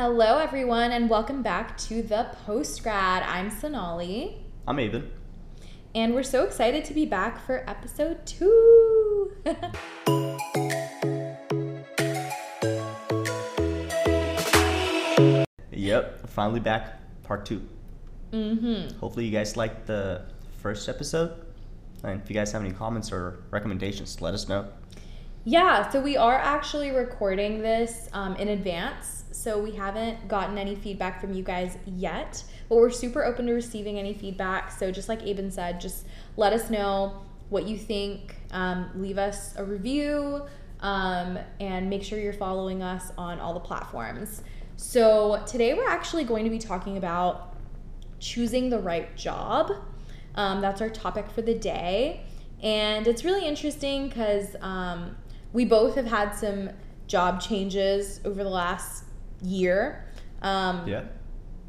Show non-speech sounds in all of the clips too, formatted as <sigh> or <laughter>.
Hello, everyone, and welcome back to the Post Grad. I'm Sonali, I'm Abin. and we're so excited to be back for episode two. <laughs> Yep, finally back, part two. mm-hmm. Hopefully, you guys liked the first episode. And if you guys have any comments or recommendations, let us know. Yeah, so we are actually recording this um, in advance, so we haven't gotten any feedback from you guys yet, but we're super open to receiving any feedback. So, just like Abin said, just let us know what you think, um, leave us a review, um, and make sure you're following us on all the platforms. So, today we're actually going to be talking about choosing the right job. Um, that's our topic for the day. And it's really interesting because um, we both have had some job changes over the last year. Um, Yeah.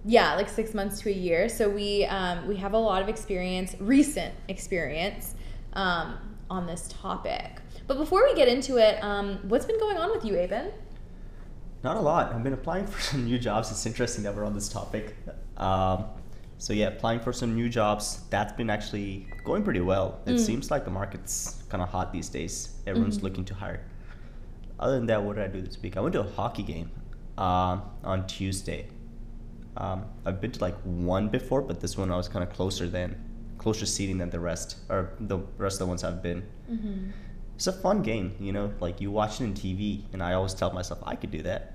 yeah, like six months to a year. So we um, we have a lot of experience, recent experience, um, on this topic. But before we get into it, um, what's been going on with you, Abin? Not a lot. I've been applying for <laughs> some new jobs. It's interesting that we're on this topic. Um, so, yeah, applying for some new jobs. That's been actually going pretty well. It Mm. seems like the market's kind of hot these days. Everyone's Mhm. looking to hire. Other than that, what did I do this week? I went to a hockey game um, on Tuesday. Um, I've been to like one before, but this one I was kind of closer than closer seating than the rest, or the rest of the ones I've been. Mm-hmm. It's a fun game, you know. Like you watch it on TV, and I always tell myself I could do that.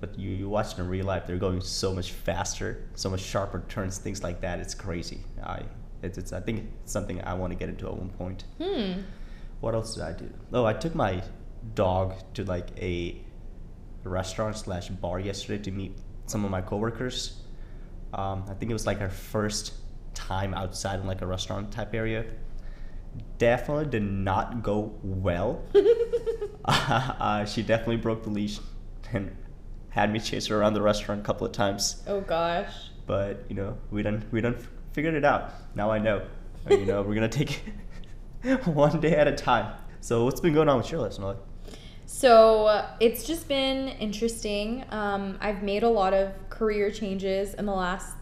But you, you watch it in real life, they're going so much faster, so much sharper turns, things like that. It's crazy. I, it's, it's I think it's something I want to get into at one point. Hmm. What else did I do? Oh, I took my dog to like a restaurant slash bar yesterday to meet some of my coworkers. Um, I think it was like her first time outside in like a restaurant type area. Definitely did not go well. <laughs> <laughs> uh, she definitely broke the leash and had me chase her around the restaurant a couple of times. oh gosh. But you know, we done we done figured it out. Now I know. You know, we're gonna take it <laughs> one day at a time. So what's been going on with your lesson? Ollie? So uh, it's just been interesting. Um, I've made a lot of career changes in the last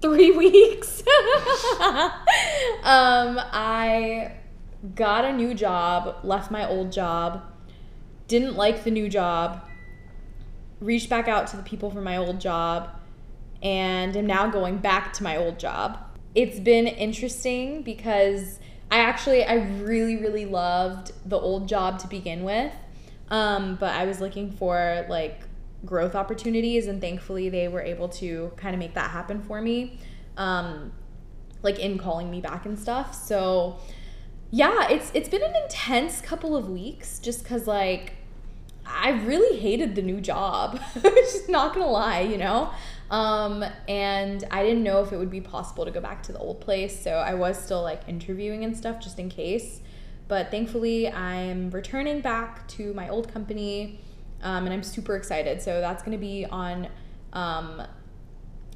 three <laughs> weeks. <laughs> um, I got a new job, left my old job, didn't like the new job, reached back out to the people from my old job, and am now going back to my old job. It's been interesting because I actually I really really loved the old job to begin with. Um, but I was looking for like growth opportunities and thankfully they were able to kind of make that happen for me. Um, like in calling me back and stuff. So yeah, it's it's been an intense couple of weeks just cuz like I really hated the new job. <laughs> just not gonna lie, you know? Um, and I didn't know if it would be possible to go back to the old place, so I was still like interviewing and stuff just in case. But thankfully, I'm returning back to my old company, um, and I'm super excited. So that's gonna be on um,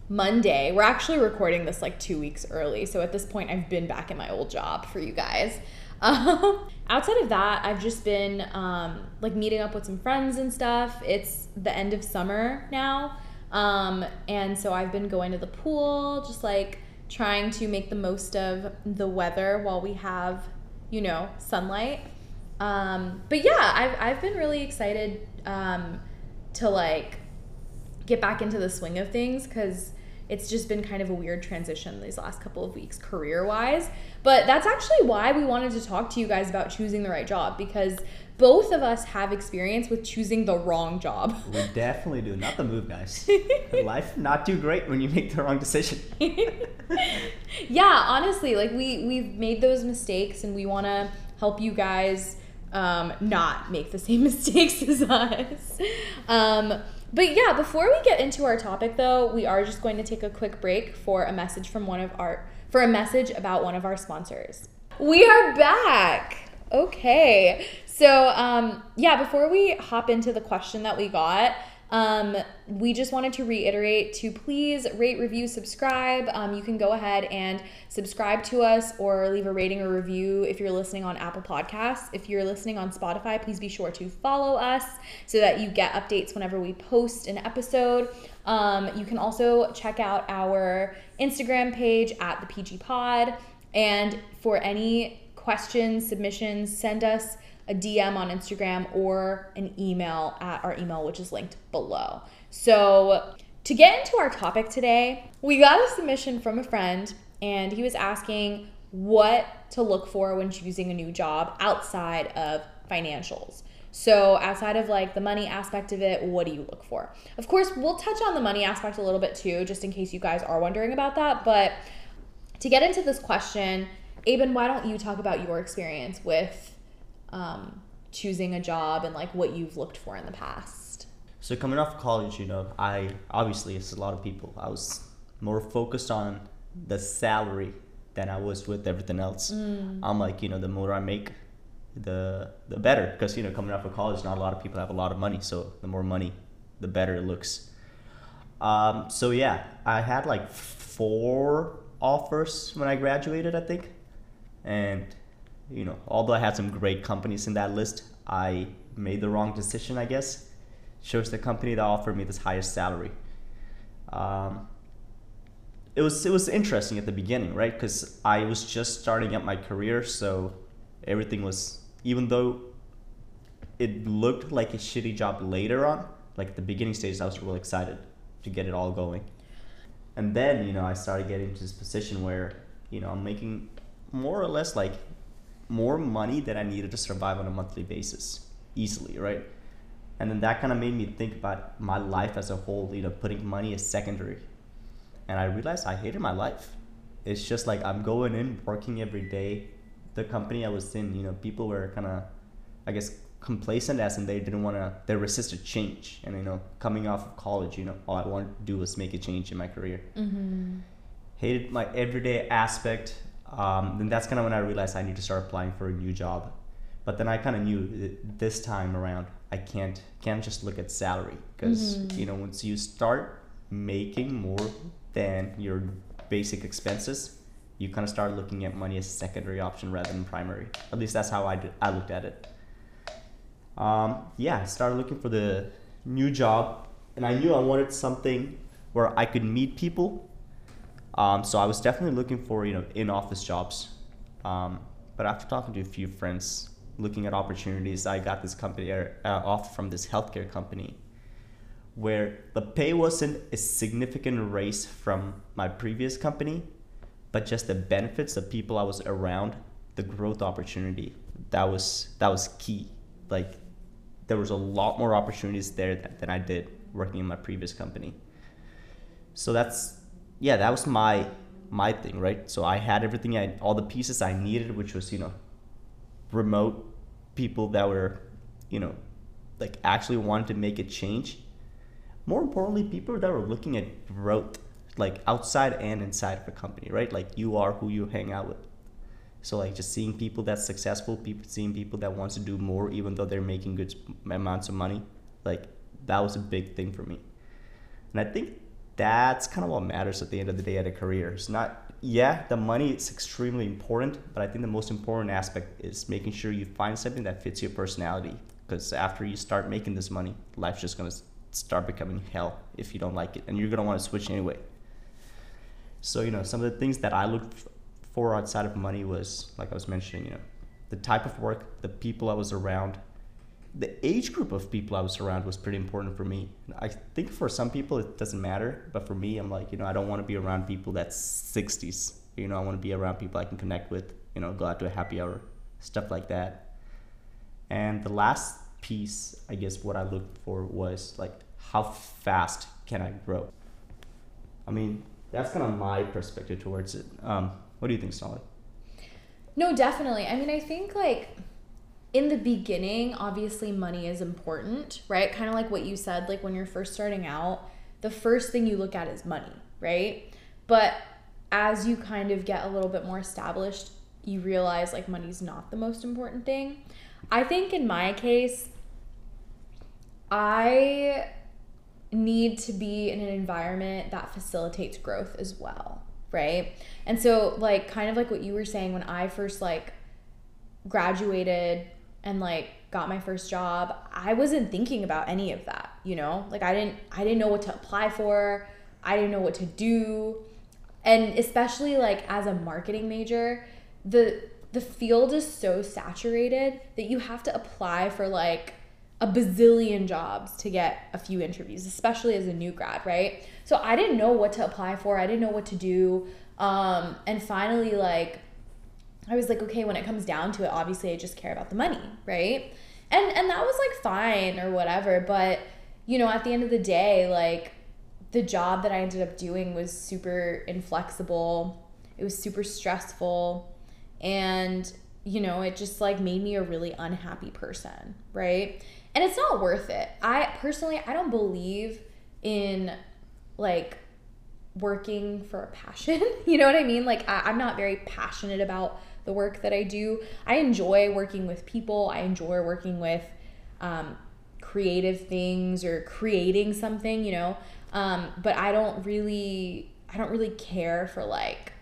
Monday. We're actually recording this like two weeks early, so at this point, I've been back in my old job for you guys. Um, <laughs> outside of that, I've just been um, like meeting up with some friends and stuff. It's the end of summer now, um, and so I've been going to the pool, just like trying to make the most of the weather while we have, you know, sunlight. Um, but yeah, I've I've been really excited um, to like get back into the swing of things because it's just been kind of a weird transition these last couple of weeks career wise. But that's actually why we wanted to talk to you guys about choosing the right job because both of us have experience with choosing the wrong job. We <laughs> definitely do. Not the move, guys. <laughs> Life not too great when you make the wrong decision. <laughs> yeah, honestly, like we we've made those mistakes and we want to help you guys um, not make the same mistakes as us. Um, but yeah, before we get into our topic though, we are just going to take a quick break for a message from one of our for a message about one of our sponsors. We are back. Okay. So, um, yeah, before we hop into the question that we got, Um, we just wanted to reiterate to please rate, review, subscribe. Um, you can go ahead and subscribe to us or leave a rating or review if you're listening on Apple Podcasts. If you're listening on Spotify, please be sure to follow us so that you get updates whenever we post an episode. Um, you can also check out our Instagram page at the PG Pod. And for any questions, submissions, send us a DM on Instagram or an email at our email, which is linked below. So, to get into our topic today, we got a submission from a friend, and he was asking what to look for when choosing a new job outside of financials. So, outside of like the money aspect of it, what do you look for? Of course, we'll touch on the money aspect a little bit too, just in case you guys are wondering about that. But to get into this question, Abin, why don't you talk about your experience with um, choosing a job and like what you've looked for in the past? So coming off college, you know, I obviously it's a lot of people. I was more focused on the salary than I was with everything else. Mm. I'm like, you know, the more I make, the the better because you know coming off of college, not a lot of people have a lot of money. So the more money, the better it looks. Um, so yeah, I had like four offers when I graduated, I think, and you know, although I had some great companies in that list, I made the wrong decision, I guess. Chose the company that offered me this highest salary. Um, it was it was interesting at the beginning, right? Because I was just starting up my career, so everything was even though it looked like a shitty job later on, like at the beginning stages, I was really excited to get it all going. And then you know I started getting to this position where you know I'm making more or less like more money than I needed to survive on a monthly basis easily, right? And then that kind of made me think about my life as a whole, you know, putting money as secondary. And I realized I hated my life. It's just like I'm going in, working every day. The company I was in, you know, people were kind of, I guess, complacent as in they didn't want to, they resisted change. And, you know, coming off of college, you know, all I wanted to do was make a change in my career. Mm-hmm. Hated my everyday aspect um, then that's kind of when I realized I need to start applying for a new job. But then I kind of knew this time around I can't can't just look at salary because mm-hmm. you know once you start making more than your basic expenses, you kind of start looking at money as a secondary option rather than primary. At least that's how I did, I looked at it. Um, yeah, I started looking for the new job, and I knew I wanted something where I could meet people um, so I was definitely looking for you know in office jobs. Um, but after talking to a few friends, looking at opportunities, I got this company uh, off from this healthcare company, where the pay wasn't a significant raise from my previous company, but just the benefits, the people I was around, the growth opportunity, that was that was key. Like there was a lot more opportunities there than, than I did working in my previous company. So that's yeah, that was my my thing, right? So I had everything I all the pieces I needed, which was you know, remote people that were, you know, like actually wanted to make a change. More importantly, people that were looking at growth, like outside and inside of a company, right? Like you are who you hang out with. So like just seeing people that's successful, people seeing people that wants to do more even though they're making good amounts of money, like that was a big thing for me. And I think that's kind of what matters at the end of the day at a career. It's not, yeah, the money is extremely important, but I think the most important aspect is making sure you find something that fits your personality. Because after you start making this money, life's just gonna start becoming hell if you don't like it, and you're gonna want to switch anyway. So you know, some of the things that I looked for outside of money was, like I was mentioning, you know, the type of work, the people I was around, the age group of people I was around was pretty important for me. I think for some people it doesn't matter, but for me, I'm like, you know, I don't want to be around people that's 60s. You know, I want to be around people I can connect with, you know, go out to a happy hour, stuff like that. And the last piece, I guess, what I looked for was like, how fast can I grow? I mean, that's kind of my perspective towards it. Um, what do you think, Sonali? No, definitely. I mean, I think like in the beginning, obviously money is important, right? Kind of like what you said, like when you're first starting out, the first thing you look at is money, right? But as you kind of get a little bit more established, you realize like money's not the most important thing. I think in my case, I need to be in an environment that facilitates growth as well, right? And so like kind of like what you were saying when I first like graduated and like got my first job, I wasn't thinking about any of that, you know? Like I didn't I didn't know what to apply for. I didn't know what to do. And especially like as a marketing major, the the field is so saturated that you have to apply for like a bazillion jobs to get a few interviews, especially as a new grad, right? So I didn't know what to apply for. I didn't know what to do. Um, and finally, like, I was like, okay, when it comes down to it, obviously I just care about the money, right? And and that was like fine or whatever, but you know, at the end of the day, like the job that I ended up doing was super inflexible. It was super stressful and you know, it just like made me a really unhappy person, right? And it's not worth it. I personally I don't believe in like working for a passion. <laughs> you know what I mean? Like I, I'm not very passionate about the work that I do. I enjoy working with people. I enjoy working with um, creative things or creating something, you know. Um, but I don't really, I don't really care for like,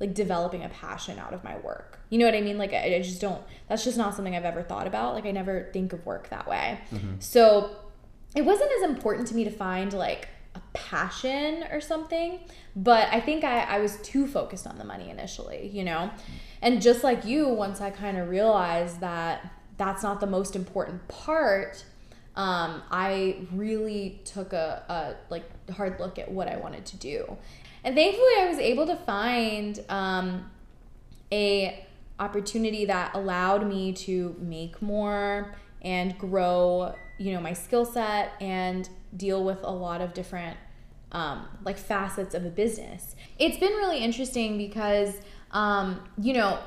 like developing a passion out of my work. You know what I mean? Like I, I just don't. That's just not something I've ever thought about. Like I never think of work that way. Mm-hmm. So it wasn't as important to me to find like a passion or something but i think I, I was too focused on the money initially you know and just like you once i kind of realized that that's not the most important part um, i really took a, a like hard look at what i wanted to do and thankfully i was able to find um, a opportunity that allowed me to make more and grow you know my skill set and deal with a lot of different um, like facets of a business. It's been really interesting because um, you know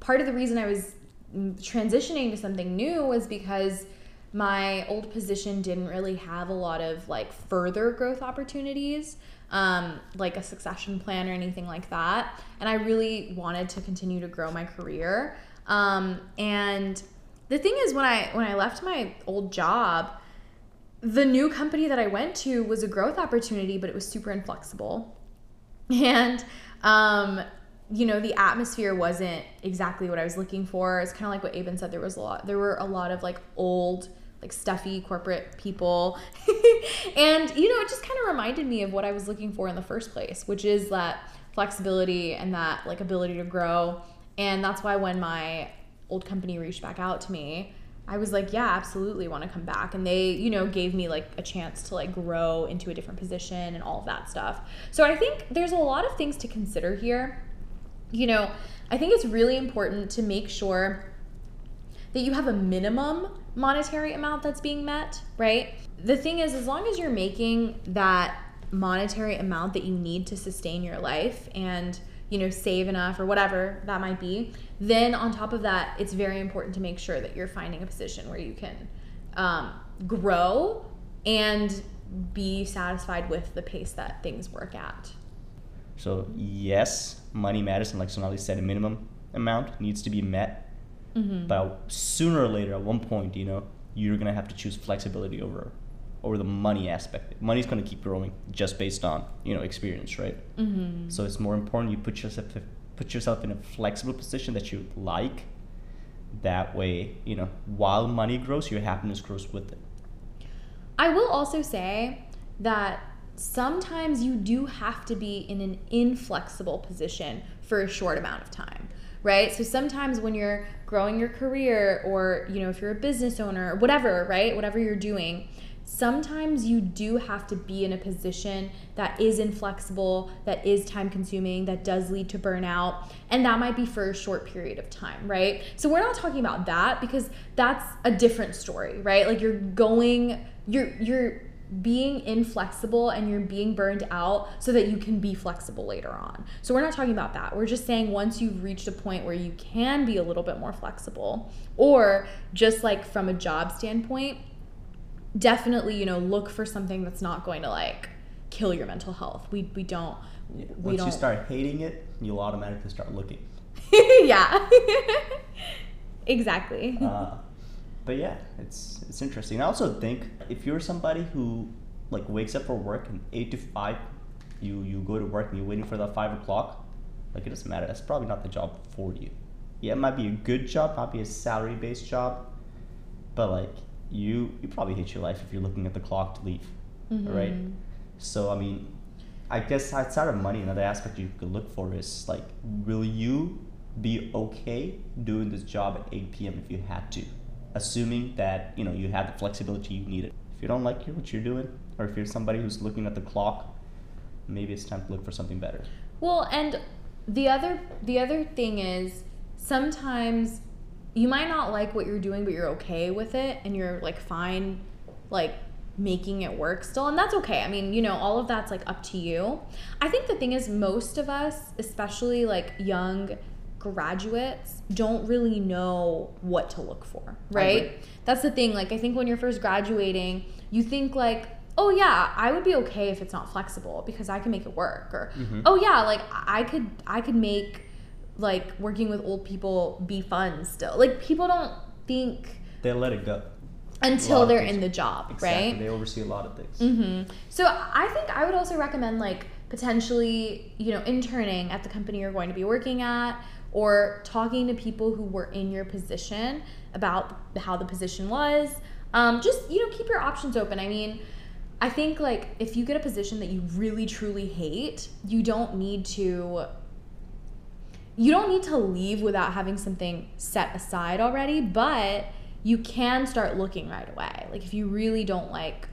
part of the reason I was transitioning to something new was because my old position didn't really have a lot of like further growth opportunities um, like a succession plan or anything like that and i really wanted to continue to grow my career um, and the thing is when i when i left my old job the new company that I went to was a growth opportunity, but it was super inflexible. <laughs> And, um, you know, the atmosphere wasn't exactly what I was looking for. It's kind of like what Abin said. There was a lot, there were a lot of like old, like stuffy corporate people. <laughs> and, you know, it just kind of reminded me of what I was looking for in the first place, which is that flexibility and that like ability to grow. And that's why when my old company reached back out to me, I was like, yeah, absolutely want to come back. And they, you know, gave me like a chance to like grow into a different position and all of that stuff. So I think there's a lot of things to consider here. You know, I think it's really important to make sure that you have a minimum monetary amount that's being met, right? The thing is, as long as you're making that monetary amount that you need to sustain your life and you know, save enough or whatever that might be. Then on top of that, it's very important to make sure that you're finding a position where you can um, grow and be satisfied with the pace that things work at. So yes, money matters, and like Sonali said, a minimum amount needs to be met. Mm-hmm. But sooner or later, at one point, you know, you're gonna have to choose flexibility over over the money aspect. Money's going to keep growing just based on you know experience, right? Mm-hmm. So it's more important you put yourself put yourself in a flexible position that you like. That way, you know, while money grows, your happiness grows with it. I will also say that sometimes you do have to be in an inflexible position for a short amount of time right so sometimes when you're growing your career or you know if you're a business owner whatever right whatever you're doing sometimes you do have to be in a position that is inflexible, that is time consuming, that does lead to burnout, and that might be for a short period of time, right? So we're not talking about that because that's a different story, right? Like you're going you're you're being inflexible and you're being burned out so that you can be flexible later on. So we're not talking about that. We're just saying once you've reached a point where you can be a little bit more flexible or just like from a job standpoint, definitely, you know, look for something that's not going to like kill your mental health. We we don't we Once don't. you start hating it, you'll automatically start looking. <laughs> yeah. <laughs> exactly. Uh, but yeah, it's it's interesting. I also think if you're somebody who like wakes up for work and eight to five, you you go to work and you're waiting for that five o'clock, like it doesn't matter. That's probably not the job for you. Yeah, it might be a good job, might be a salary based job, but like you you probably hate your life if you're looking at the clock to leave, right? Mhm. So I mean, I guess outside of money, another aspect you could look for is like, will you be okay doing this job at 8 p.m. if you had to, assuming that you know you have the flexibility you needed. If you don't like what you're doing, or if you're somebody who's looking at the clock, maybe it's time to look for something better. Well, and the other the other thing is sometimes you might not like what you're doing, but you're okay with it and you're like fine like making it work still and that's okay. I mean, you know, all of that's like up to you. I think the thing is most of us, especially like young graduates, don't really know what to look for, right? That's the thing. Like I think when you're first graduating, you think like, "Oh yeah, I would be okay if it's not flexible because I can make it work." Or, Mhm. "Oh yeah, like I could I could make like working with old people be fun still." Like people don't think They let it go. until they're in the job, Exactly. right? They oversee a lot of things. hmm So I think I would also recommend like potentially, you know, interning at the company you're going to be working at or talking to people who were in your position about how the position was. Um, just, you know, keep your options open. I mean, I think like if you get a position that you really truly hate, you don't need to you don't need to leave without having something set aside already, but you can start looking right away. Like if you really don't like,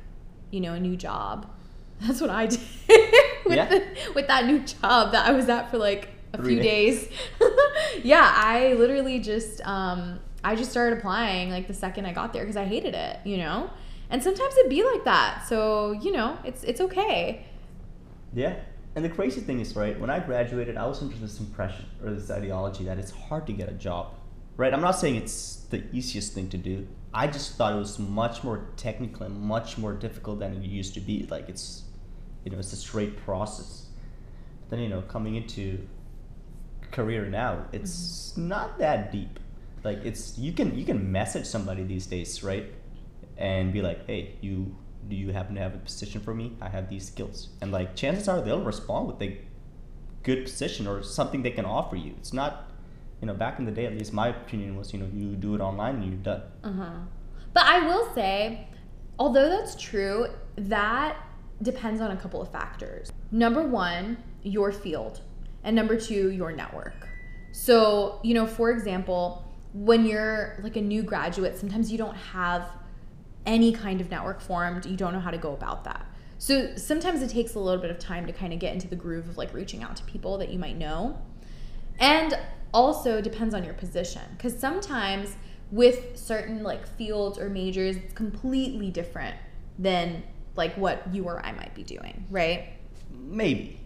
you know, a new job. <laughs> That's what I did <laughs> with Yeah. the, with that new job that I was at for like a Three few days. days. <laughs> yeah, I literally just um I just started applying like the second I got there because I hated it, you know? And sometimes it'd be like that. So, you know, it's it's okay. Yeah. And the crazy thing is, right, when I graduated, I was under this impression or this ideology that it's hard to get a job. Right? I'm not saying it's the easiest thing to do. I just thought it was much more technical and much more difficult than it used to be. Like it's you know, it's a straight process. But Then, you know, coming into career now, it's not that deep. Like it's you can you can message somebody these days, right? And be like, hey, you do you happen to have a position for me? I have these skills. And like chances are they'll respond with a good position or something they can offer you. It's not you know, back in the day at least my opinion was, you know, you do it online and you're done. Uh-huh. But I will say, although that's true, that depends on a couple of factors. Number one, your field, and number two, your network. So, you know, for example, when you're like a new graduate, sometimes you don't have any kind of network formed, you don't know how to go about that. So sometimes it takes a little bit of time to kind of get into the groove of like reaching out to people that you might know. And also depends on your position because sometimes with certain like fields or majors it's completely different than like what you or I might be doing, right? Maybe.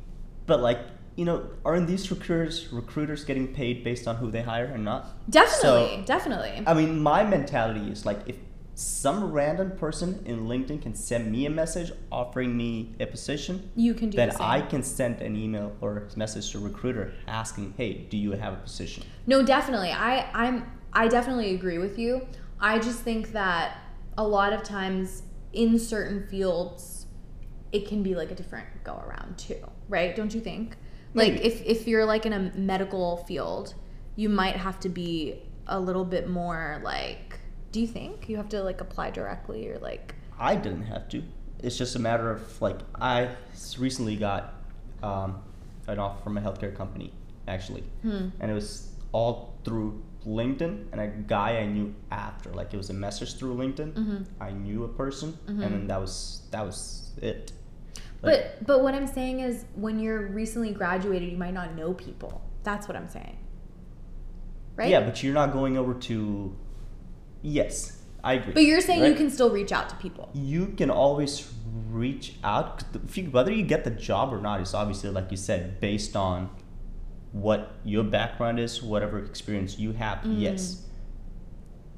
But like, you know, aren't these recruiters recruiters getting paid based on who they hire and not? Definitely, So- definitely. I mean, my mentality is like if some random person in LinkedIn can send me a message offering me a position, you can do then the. I can send an email or message to a recruiter asking, "Hey, do you have a position?" No, definitely. I I'm I definitely agree with you. I just think that a lot of times in certain fields it can be like a different go around too, right? Don't you think? Like if if you're like in a medical field, you might have to be a little bit more like do you think you have to like apply directly or like I didn't have to. It's just a matter of like i recently got um, an offer from a healthcare company actually, hmm and it was all through LinkedIn and a guy I knew after. Like it was a message through LinkedIn. Mhm. I knew a person, Mhm. and then that was that was it. Like, But but what I'm saying is when you're recently graduated, you might not know people. That's what I'm saying. Right? Yeah, but you're not going over to. Yes, I agree. But you're saying you can still reach out to people. You can always reach out. 'cause the- If you, whether you get the job or not is obviously, like you said, based on what your background is, whatever experience you have. Mm. Yes,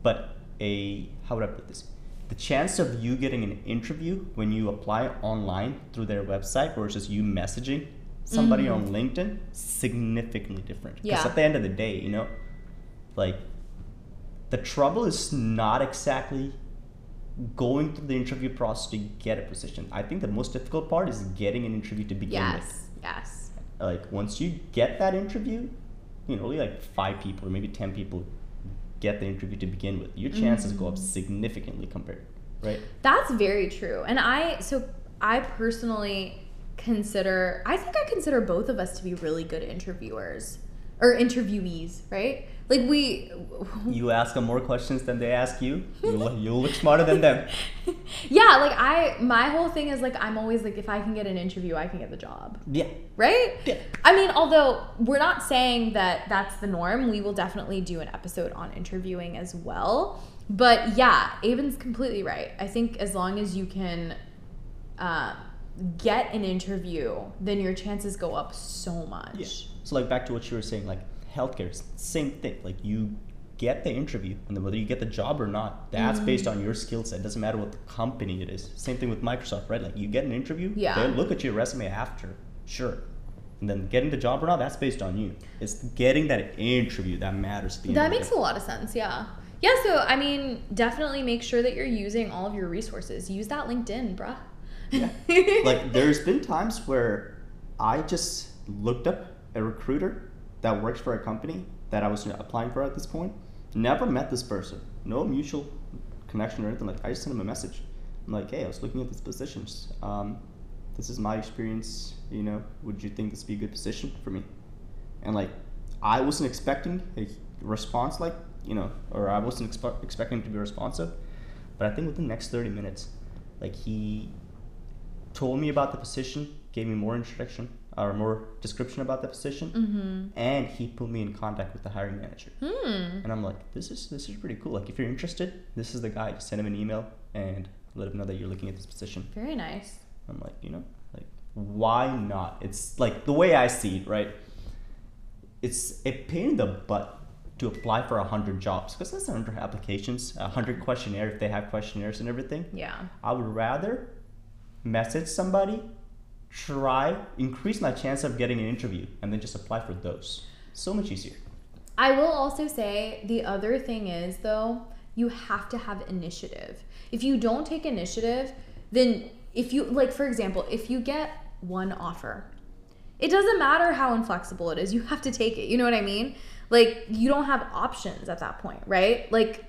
but a how would I put this? The chance of you getting an interview when you apply online through their website versus you messaging somebody Mhm. on LinkedIn significantly different. Because Yeah. at the end of the day, you know, like the trouble is not exactly going through the interview process to get a position. I think the most difficult part is getting an interview to begin with. Yes. Yes. Like once you get that interview, you know, only like five people or maybe ten people get the interview to begin with. Your chances go up mm-hmm. significantly compared, right? That's very true. And I so I personally consider I think I consider both of us to be really good interviewers or interviewees, right? Like we You ask them more questions than they ask you. <laughs> You'll, you'll look smarter than them. <laughs> Yeah, like I my whole thing is like I'm always like if I can get an interview, I can get the job. Yeah. Right? Yeah. I mean, although we're not saying that that's the norm, we will definitely do an episode on interviewing as well. But yeah, Abin's completely right. I think as long as you can um, get an interview, then your chances go up so much. Yeah. So like back to what you were saying, like healthcare, same thing. Like you get the interview, and then whether you get the job or not, that's based Mm-hmm. on your skill set. Doesn't matter what the company it is. Same thing with Microsoft, right? Like you get an interview, Yeah. they look at your resume after, sure. And then getting the job or not, that's based on you. It's getting that interview that matters. The That makes a lot of sense, yeah. Yeah, so I mean, definitely make sure that you're using all of your resources. Use that LinkedIn, bruh. Yeah. <laughs> like there's been times where I just looked up a recruiter that works for a company that I was applying for at this point. Never met this person. No mutual connection or anything. Like I just sent him a message. I'm like, hey, I was looking at these positions. Um, this is my experience. You know, would you think this would be a good position for me? And like, I wasn't expecting a response like you know, or I wasn't expe- expecting to be responsive. But I think within the next 30 minutes, like he told me about the position, gave me more introduction or more description about the position, mm-hmm. and he put me in contact with the hiring manager. Hmm. And I'm like, this is this is pretty cool. Like, if you're interested, this is the guy. Just send him an email and let him know that you're looking at this position. Very nice. I'm like, you know, like why not? It's like the way I see it, right? It's a pain in the butt to apply for a hundred jobs because that's a hundred applications, a hundred questionnaire if they have questionnaires and everything. Yeah. I would rather message somebody, try, increase my chance of getting an interview, and then just apply for those. So much easier. I will also say the other thing is though, you have to have initiative. If you don't take initiative, then if you like for example, if you get one offer, it doesn't matter how inflexible it is. You have to take it. You know what I mean? Like you don't have options at that point, right? Like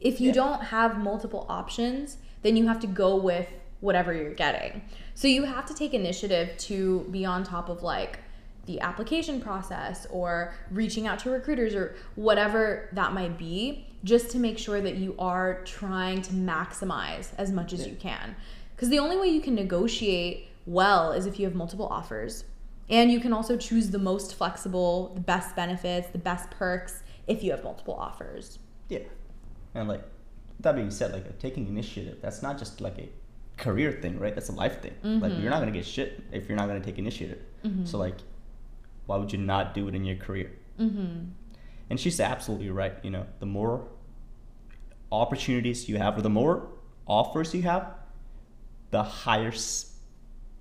if you Yeah. don't have multiple options, then you have to go with whatever you're getting. So you have to take initiative to be on top of like the application process or reaching out to recruiters or whatever that might be, just to make sure that you are trying to maximize as much as you can. Because the only way you can negotiate well is if you have multiple offers. And you can also choose the most flexible, the best benefits, the best perks if you have multiple offers. Yeah. And like that being said, like taking initiative, that's not just like a career thing, right? That's a life thing. Like you're not gonna get shit if you're not gonna take initiative. So like why would you not do it in your career? Mm-hmm. And she's absolutely right. You know, the more opportunities you have, or the more offers you have, the higher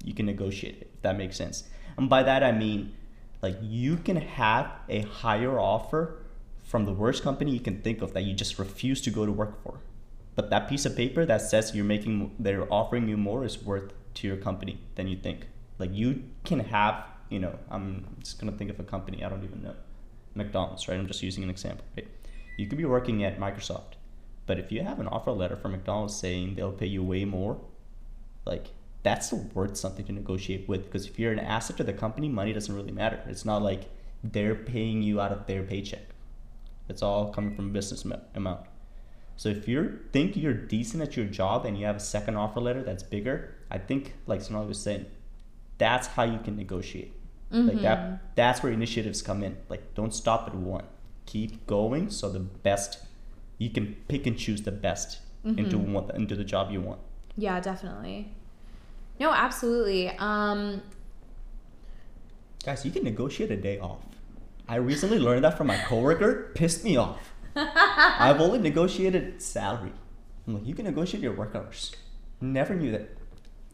you can negotiate it. If that makes sense. And by that I mean, like you can have a higher offer from the worst company you can think of that you just refuse to go to work for. But that piece of paper that says you're making, they're offering you more is worth to your company than you think. Like you can have, you know, I'm just gonna think of a company I don't even know, McDonald's, right? I'm just using an example, right? You could be working at Microsoft, but if you have an offer letter from McDonald's saying they'll pay you way more, like that's worth something to negotiate with. Because if you're an asset to the company, money doesn't really matter. It's not like they're paying you out of their paycheck. It's all coming from business amount. So if you think you're decent at your job and you have a second offer letter that's bigger, I think like Sonali was saying, that's how you can negotiate. Like that that's where initiatives come in. Like don't stop at one. Keep going so the best you can pick and choose the best into what into the job you want. Yeah, definitely. No, absolutely. Um, Guys, you can negotiate a day off. I recently learned that from my coworker. Pissed me off. <laughs> I've only negotiated salary. I'm like, you can negotiate your work hours. Never knew that.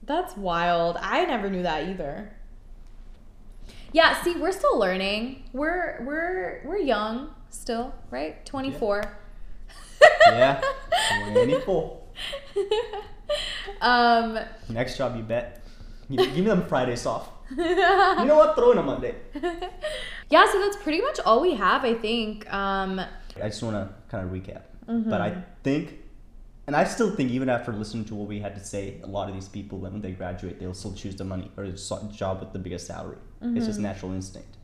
that's wild. I never knew that either. Yeah, see, we're still learning. We're we're we're young still, right? 24. Yeah, <laughs> 24. <laughs> um, Next job, you bet. Give, give me them Fridays off. You know what? Throw in a Monday. yeah, so that's pretty much all we have, I think. Um, I just want to kind of recap. Mm-hmm. But I think, and I still think, even after listening to what we had to say, a lot of these people, when they graduate, they'll still choose the money or the job with the biggest salary. It's just Mhm. natural instinct.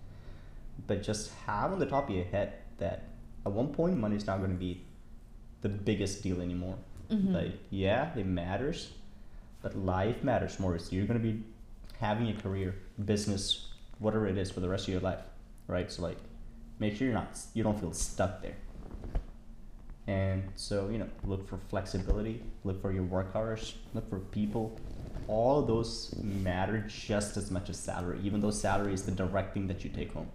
But just have on the top of your head that at one point, money's not going to be the biggest deal anymore. Mhm. Like, yeah, it matters, but life matters more. So you're going to be having a career, business, whatever it is for the rest of your life, right? So like, make sure you're not, you don't feel stuck there. And so, you know, look for flexibility, look for your work hours, look for people. All of those matter just as much as salary, even though salary is the direct thing that you take home.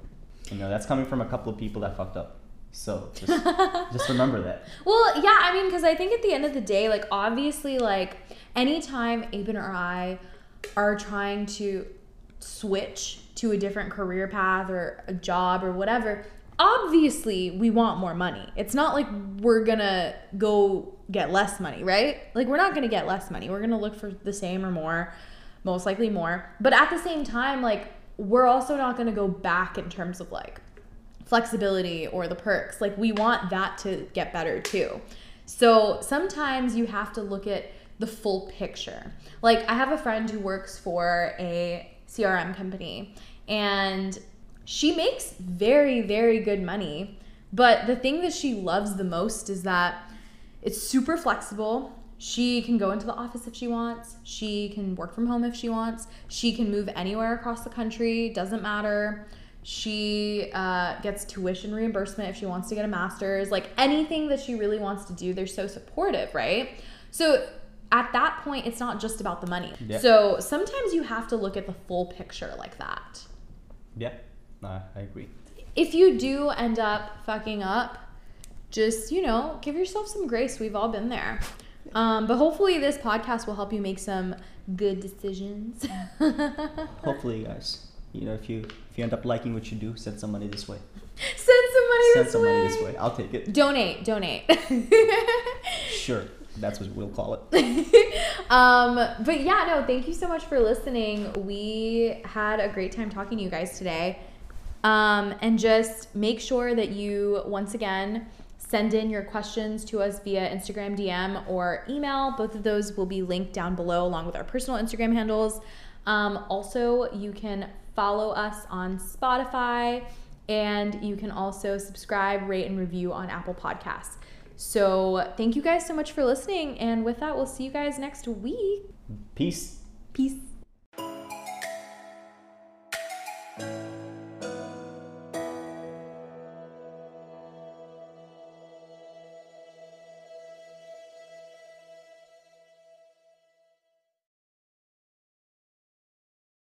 You know, that's coming from a couple of people that fucked up. So just, <laughs> just remember that. Well, yeah, I mean, because I think at the end of the day, like, obviously, like, anytime Abin or I are trying to switch to a different career path or a job or whatever, obviously we want more money. It's not like we're gonna go get less money, right? Like, we're not gonna get less money. We're gonna look for the same or more, most likely more. But at the same time, like, we're also not gonna go back in terms of like, flexibility or the perks. Like we want that to get better too. So sometimes you have to look at the full picture. Like I have a friend who works for a CRM company and she makes very very good money, but the thing that she loves the most is that it's super flexible. She can go into the office if she wants. She can work from home if she wants. She can move anywhere across the country, doesn't matter. She uh, gets tuition reimbursement if she wants to get a master's. Like anything that she really wants to do, they're so supportive, right? So at that point, it's not just about the money. Yeah. So sometimes you have to look at the full picture like that. Yeah, I agree. If you do end up fucking up, just, you know, give yourself some grace. We've all been there. Um, but hopefully, this podcast will help you make some good decisions. <laughs> Hopefully, guys, you know, if you if you end up liking what you do, send some money this way. Send some money Send this some way. money this way. I'll take it. Donate, donate. <laughs> Sure, that's what we'll call it. <laughs> um, but yeah, no, thank you so much for listening. We had a great time talking to you guys today. Um, and just make sure that you, once again, send in your questions to us via Instagram DM or email. Both of those will be linked down below along with our personal Instagram handles. Um, also, you can follow us on Spotify and you can also subscribe, rate, and review on Apple Podcasts. So, thank you guys so much for listening. And with that, we'll see you guys next week. Peace. Peace.